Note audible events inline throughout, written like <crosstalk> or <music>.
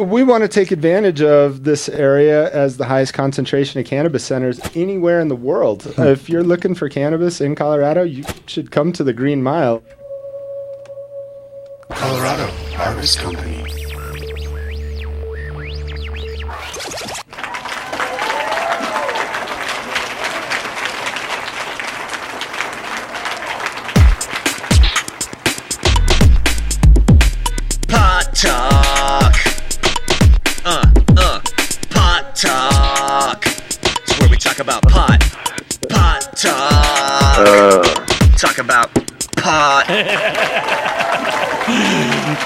we want to take advantage of this area as the highest concentration of cannabis centers anywhere in the world. Hmm. if you're looking for cannabis in Colorado, you should come to the Green Mile. Colorado Harvest Company. About pot. <laughs>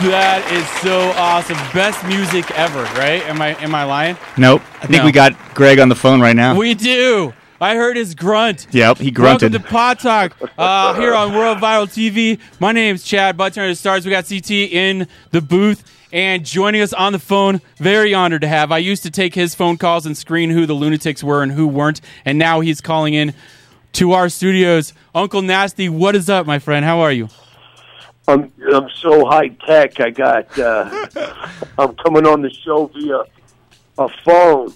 That is so awesome. Best music ever, right? Am I am I lying? Nope. I think No. we got Greg on the phone right now. We do. I heard his grunt. yep, he grunted. Welcome to Pod Talk uh, here on World Viral TV. My name's Chad Butler of the Stars. We got CT in the booth and joining us on the phone. Very honored to have. I used to take his phone calls and screen who the lunatics were and who weren't, and now he's calling in to our studios. Uncle Nasty, what is up, my friend? How are you? I'm I'm so high tech. I got uh, <laughs> I'm coming on the show via a phone.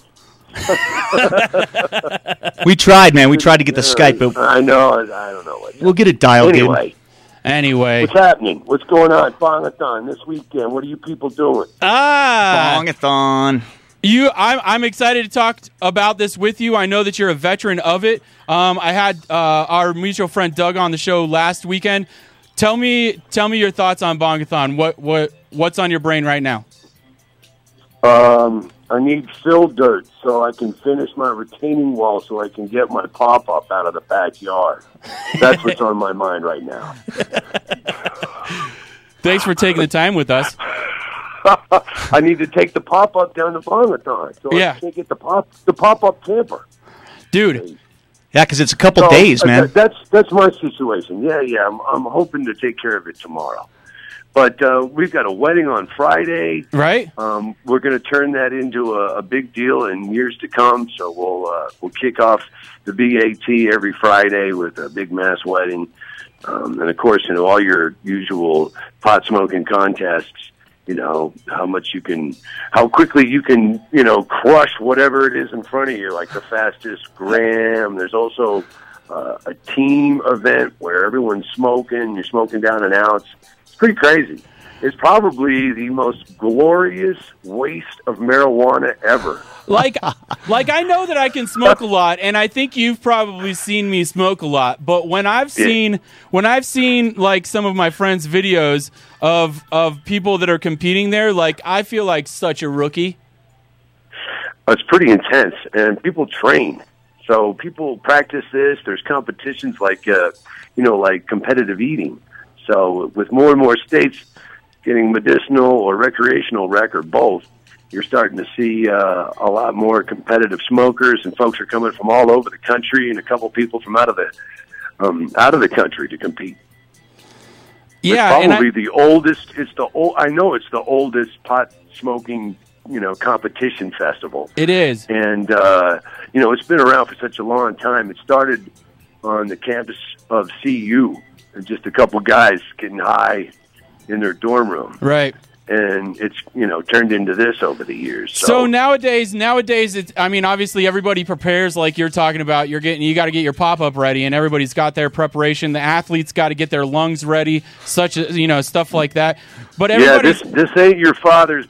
we tried, man. We tried to get the Skype, but I know. I don't know what. we'll get it dialed Anyway, Anyway, what's happening? What's going on? Bongathon this weekend. What are you people doing? ah, in. Bongathon. You, I'm, I'm excited to talk about this with you. I know that you're a veteran of it. Um, I had uh, our mutual friend Doug on the show last weekend. Tell me, tell me your thoughts on Bongathon. What, what, what's on your brain right now? Um, I need fill dirt so I can finish my retaining wall so I can get my pop up out of the backyard. That's what's on my mind right now. <laughs> Thanks for taking the time with us. <laughs> I need to take the pop up down to Bongathon so Yeah. I can't get the pop the pop up camper. Dude, Yeah, because it's a couple So, days, uh, man. th- That's that's my situation. Yeah, yeah. I'm I'm hoping to take care of it tomorrow. But uh, we've got a wedding on Friday. right? Um, we're going to turn that into a, a big deal in years to come. So we'll uh, we'll kick off the BAT every Friday with a big mass wedding, um, and of course, you know all your usual pot smoking contests. You know how much you can, how quickly you can, you know, crush whatever it is in front of you, like the fastest gram. There's also uh, a team event where everyone's smoking. You're smoking down and outs. It's pretty crazy. It's probably the most glorious waste of marijuana ever. Like, like I know that I can smoke a lot, and I think you've probably seen me smoke a lot. But when I've Yeah. seen, when I've seen like some of my friends' videos of of people that are competing there, like I feel like such a rookie. It's pretty intense, and people train. So people practice this. There's competitions like, uh, you know, like competitive eating. So with more and more states getting medicinal or recreational rec or both, you're starting to see uh, a lot more competitive smokers, and folks are coming from all over the country, and a couple people from out of the um, out of the country to compete. Yeah, it's and I, probably the oldest. It's the old. I know it's the oldest pot smoking, you know, competition festival it is. and uh, you know it's been around for such a long time. It started on the campus of CU, and just a couple guys getting high in their dorm room, Right. and it's you know turned into this over the years. So, So nowadays, nowadays, it's. I mean, obviously, everybody prepares like you're talking about. You're getting, you got to get your pop up ready, and everybody's got their preparation. The athletes got to get their lungs ready, such as you know stuff like that. But yeah, this this ain't your father's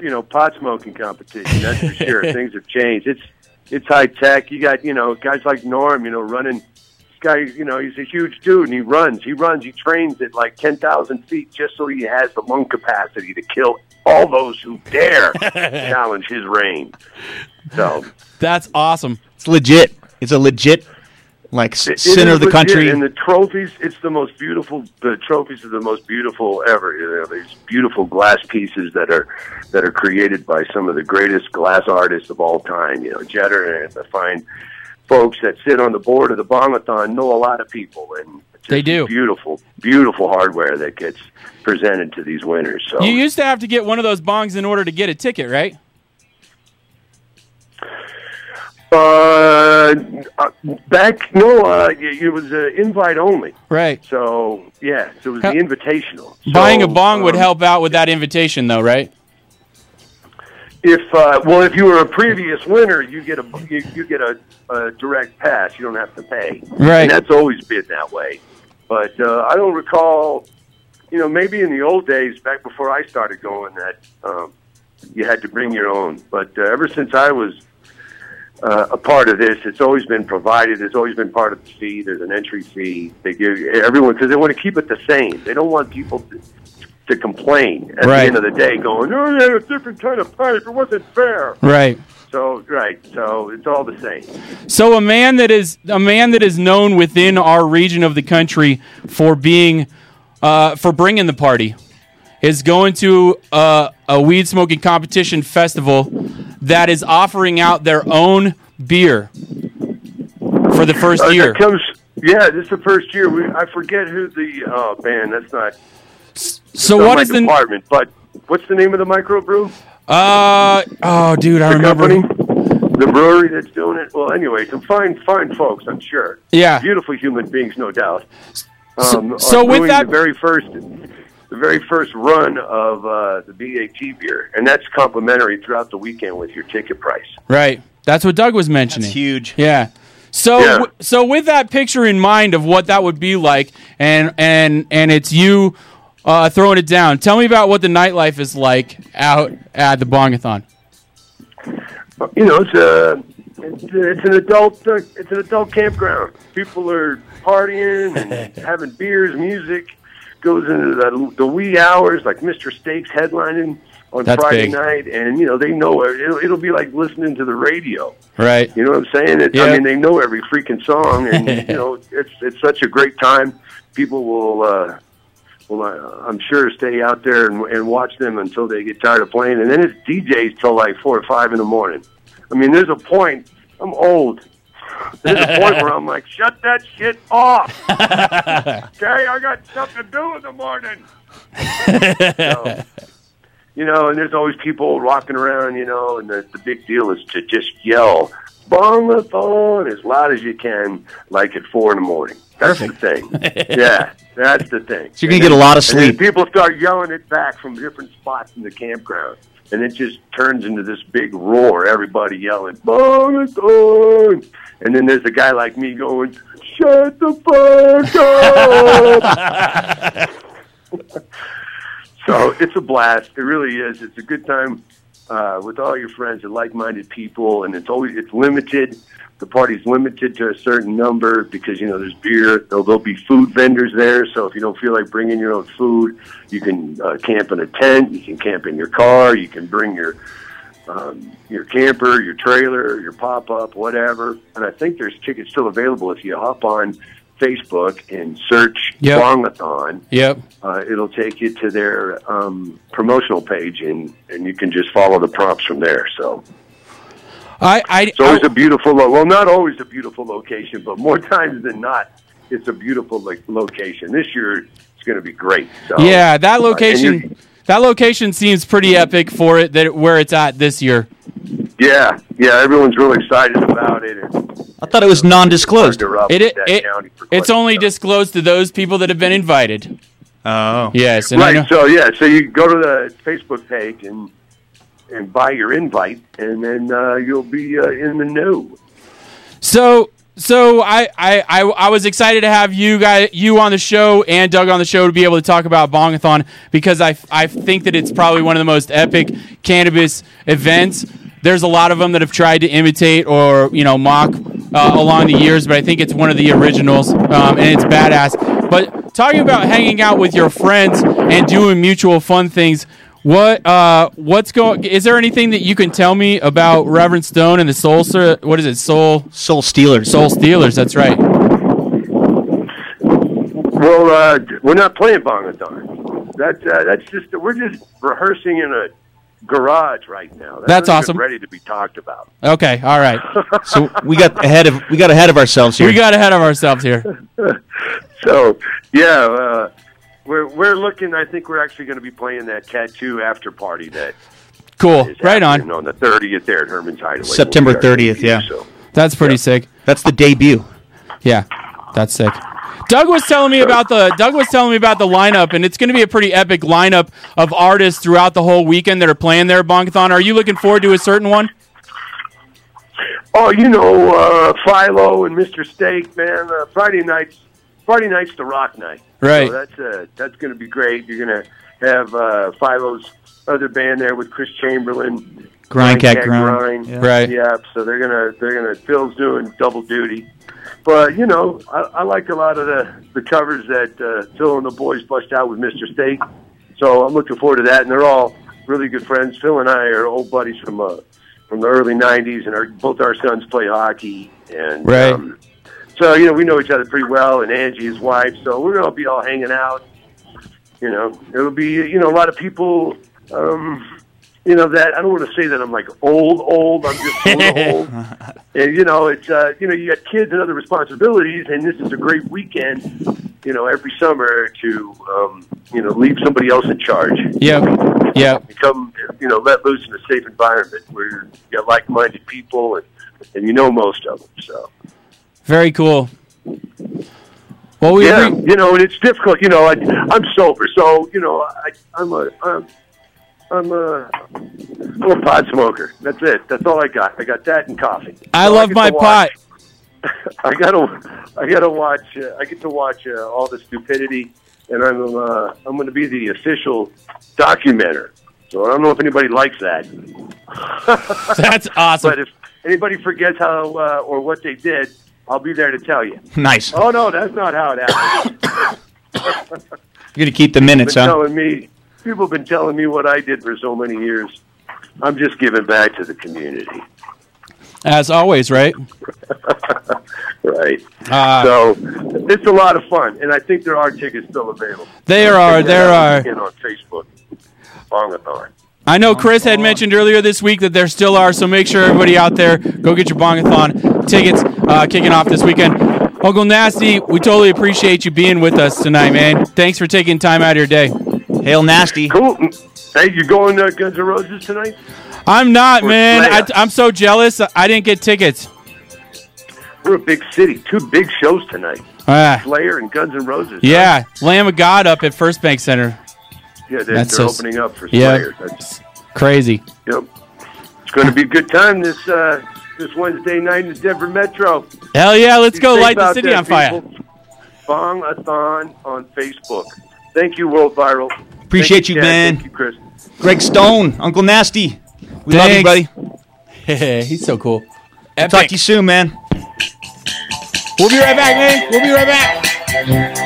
you know pot smoking competition. That's for sure. <laughs> Things have changed. It's it's high tech. You got you know guys like Norm, you know, running. This guy, you know, he's a huge dude, and he runs. He runs. He trains at like ten thousand feet just so he has the lung capacity to kill all those who dare <laughs> challenge his reign. So that's awesome. It's legit. It's a legit, like It- it center of the legit, country. and the trophies. It's the most beautiful. The trophies are the most beautiful ever. You know, these beautiful glass pieces that are that are created by some of the greatest glass artists of all time. You know, Jetter and the fine folks that sit on the board of the Bongathon know a lot of people, and They do. beautiful, beautiful hardware that gets presented to these winners. So You used to have to get one of those bongs in order to get a ticket, right? Uh, uh, back no, uh, it was uh, invite only. Right. So yeah, so it was the invitational. Buying a So, bong would um, help out with that invitation, though, right? If uh, well, if you were a previous winner, you get a you, you get a, a direct pass. You don't have to pay. Right. And that's always been that way. But uh, I don't recall. You know, maybe in the old days, back before I started going, that um, you had to bring your own. But uh, ever since I was uh, a part of this, it's always been provided. It's always been part of the fee. There's an entry fee. They give everyone because they want to keep it the same. They don't want people to, complain at Right. the end of the day, going, "Oh, yeah, a different kind of pipe. It wasn't fair." Right. So right, so it's all the same. So a man that is a man that is known within our region of the country for being uh, for bringing the party is going to uh, a weed smoking competition festival that is offering out their own beer for the first Uh, year. comes, yeah, this is the first year. We, I forget who the oh man, that's not. So not what my the department? But what's the name of the microbrew? uh oh dude I The remember company, the brewery that's doing it. Well, anyway, some fine, fine folks, I'm sure. Yeah. beautiful human beings, no doubt. So- Um, so are with that- the very first, the very first run of uh, the BAT beer, and that's complimentary throughout the weekend with your ticket price. right that's what Doug was mentioning It's huge. Yeah. So Yeah. so with that picture in mind of what that would be like, and and and it's you uh, throwing it down. Tell me about what the nightlife is like out at the Bongathon. you know, it's a it's, it's an adult uh, it's an adult campground. People are partying and <laughs> having beers, music goes into the, the wee hours, like Mr. Steaks headlining on That's Friday big. night, and you know they know it. It'll, it'll be like listening to the radio. Right. You know what I'm saying? It, Yeah. I mean, they know every freaking song, and <laughs> you know it's it's such a great time. People will. uh I'm sure stay out there and, and watch them until they get tired of playing, and then it's DJs till like four or five in the morning. I mean, there's a point. I'm old. <laughs> There's a point where I'm like, shut that shit off. <laughs> okay, I got stuff to do in the morning. so, you know, and there's always people walking around, you know, and the, the big deal is to just yell "Bongathon" as loud as you can, like at four in the morning. That's the thing. <laughs> yeah, that's the thing. So you're gonna get a lot of sleep. people start yelling it back from different spots in the campground. And it just turns into this big roar, everybody yelling, Bongathon! And then there's a guy like me going, Shut the fuck up! <laughs> <laughs> so it's a blast. It really is. It's a good time uh, with all your friends and like-minded people, and it's always it's limited. The party's limited to a certain number because you know there's beer. There'll, there'll be food vendors there, so if you don't feel like bringing your own food, you can uh, camp in a tent. You can camp in your car. You can bring your um, your camper, your trailer, your pop-up, whatever. And I think there's tickets still available if you hop on Facebook and search Yep. Bongathon Yep. uh, it'll take you to their um, promotional page, and, and you can just follow the prompts from there. So I I, it's always a beautiful, lo- well, not always a beautiful location, but more <laughs> times than not, it's a beautiful like, location. This year, it's going to be great. So, yeah that location that location seems pretty epic for it that where it's at this year. yeah, yeah, everyone's really excited about it. And I thought it was non-disclosed. It, it, it county for quite it's only time. disclosed to those people that have been invited. Oh. Yes, and right. So yeah, so you go to the Facebook page and and buy your invite, and then uh, you'll be uh, in the know. So so I, I, I, I was excited to have you guys you on the show and Doug on the show to be able to talk about Bongathon because I, I think that it's probably one of the most epic cannabis events. There's a lot of them that have tried to imitate or you know mock uh, along the years, but I think it's one of the originals um, and it's badass. But talking about hanging out with your friends and doing mutual fun things. What uh what's going is there anything that you can tell me about Reverend Stone and the Soul Ser- what is it Soul Soul Stealers. Soul Steelers, that's right. Well, uh, we're not playing Bongathon. That's uh, that's just we're just rehearsing in a garage right now. That's not even awesome. Ready to be talked about. Okay, all right. <laughs> So we got ahead of we got ahead of ourselves here. We got ahead of ourselves here. <laughs> So yeah, uh, we're we're looking. I think we're actually going to be playing that tattoo after party that Cool. Right on. on the thirtieth there at Herman's Hideaway. September 30th, yeah. So That's pretty sick. That's the debut. Yeah, that's sick. Doug was telling me about the Doug was telling me about the lineup, and it's going to be a pretty epic lineup of artists throughout the whole weekend that are playing there Bongathon. Are you looking forward to a certain one? Oh, you know, uh, Philo and Mr. Steak, man. Uh, Friday nights, Friday nights the rock night. Right. So that's uh, that's going to be great. You're going to have uh, Philo's other band there with Chris Chamberlain, Grindcat Grindcat Grind. Grind. Yeah. Right. Yeah. So they're gonna they're gonna Phil's doing double duty. But you know, I, I like a lot of the the covers that uh, Phil and the boys bust out with Mr. Steak. So I'm looking forward to that, and they're all really good friends. Phil and I are old buddies from uh, from the early '90s, and our, both our sons play hockey. And Right. um, so you know, we know each other pretty well, and Angie, his wife. So we're gonna be all hanging out. You know, it'll be you know a lot of people. Um, you know that I don't want to say that I'm like old, old. I'm just old. <laughs> And you know, it's uh, you know, you got kids and other responsibilities, and this is a great weekend. You know, every summer to um, you know leave somebody else in charge. Yep. Yep. Become you know let loose in a safe environment where you got like-minded people and and you know most of them. So Very cool. Well, we yeah, you know, and it's difficult. You know, I, I'm sober, so you know, I, I'm a, I'm, I'm a, I'm a pot smoker. That's it. That's all I got. I got that and coffee. I So love get my pot. <laughs> I gotta, I gotta watch. Uh, I get to watch uh, all the stupidity, and I'm, uh, I'm going to be the official documenter. So I don't know if anybody likes that. <laughs> That's awesome. But if anybody forgets how uh, or what they did, I'll be there to tell you. <laughs> Nice. Oh no, that's not how it happened. <coughs> You're gonna keep the minutes, huh? telling me people have been telling me what I did for so many years. I'm just giving back to the community, As always, right? <laughs> right? Uh, so it's a lot of fun, and I think there are tickets still available. There are, there are. on Facebook. Bongathon. I know Chris had mentioned earlier this week that there still are, so make sure everybody out there go get your Bongathon tickets uh, kicking off this weekend. Uncle Nasty, we totally appreciate you being with us tonight, man. Thanks for taking time out of your day. Hail nasty. Cool. Hey, you going to Guns N' Roses tonight? I'm not, Or man. I, I'm so jealous. I didn't get tickets. We're a big city. Two big shows tonight. Ah, Slayer and Guns N' Roses. yeah, Lamb of God up at First Bank Center. Yeah, they're, That's they're so- opening up for yeah. Slayer. That's, Crazy. yep. It's going to be a good time this uh, this Wednesday night in the Denver Metro. Hell yeah, let's Be go light the city there, on fire. people. Bong-a-thon on Facebook. Thank you, World Viral. Appreciate Thank you, Chad. man. Thank you, Chris. Greg Stone, Uncle Nasty. We love you, Thanks. buddy. <laughs> He's so cool. Talk to you soon, man. We'll be right back, man. We'll be right back.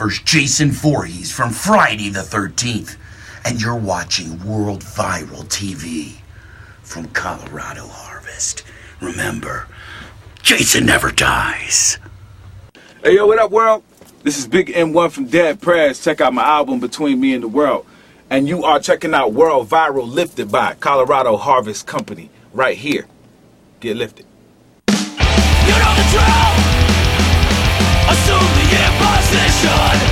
Ari first Jason Voorhees from Friday the 13th, and you're watching World Viral TV from Colorado Harvest. Remember, Jason never dies. Hey yo, what up, world? This is Big M1 from Dead Prez. Check out my album Between Me and the World. And you are checking out World Viral Lifted by Colorado Harvest Company right here. Get lifted. You know the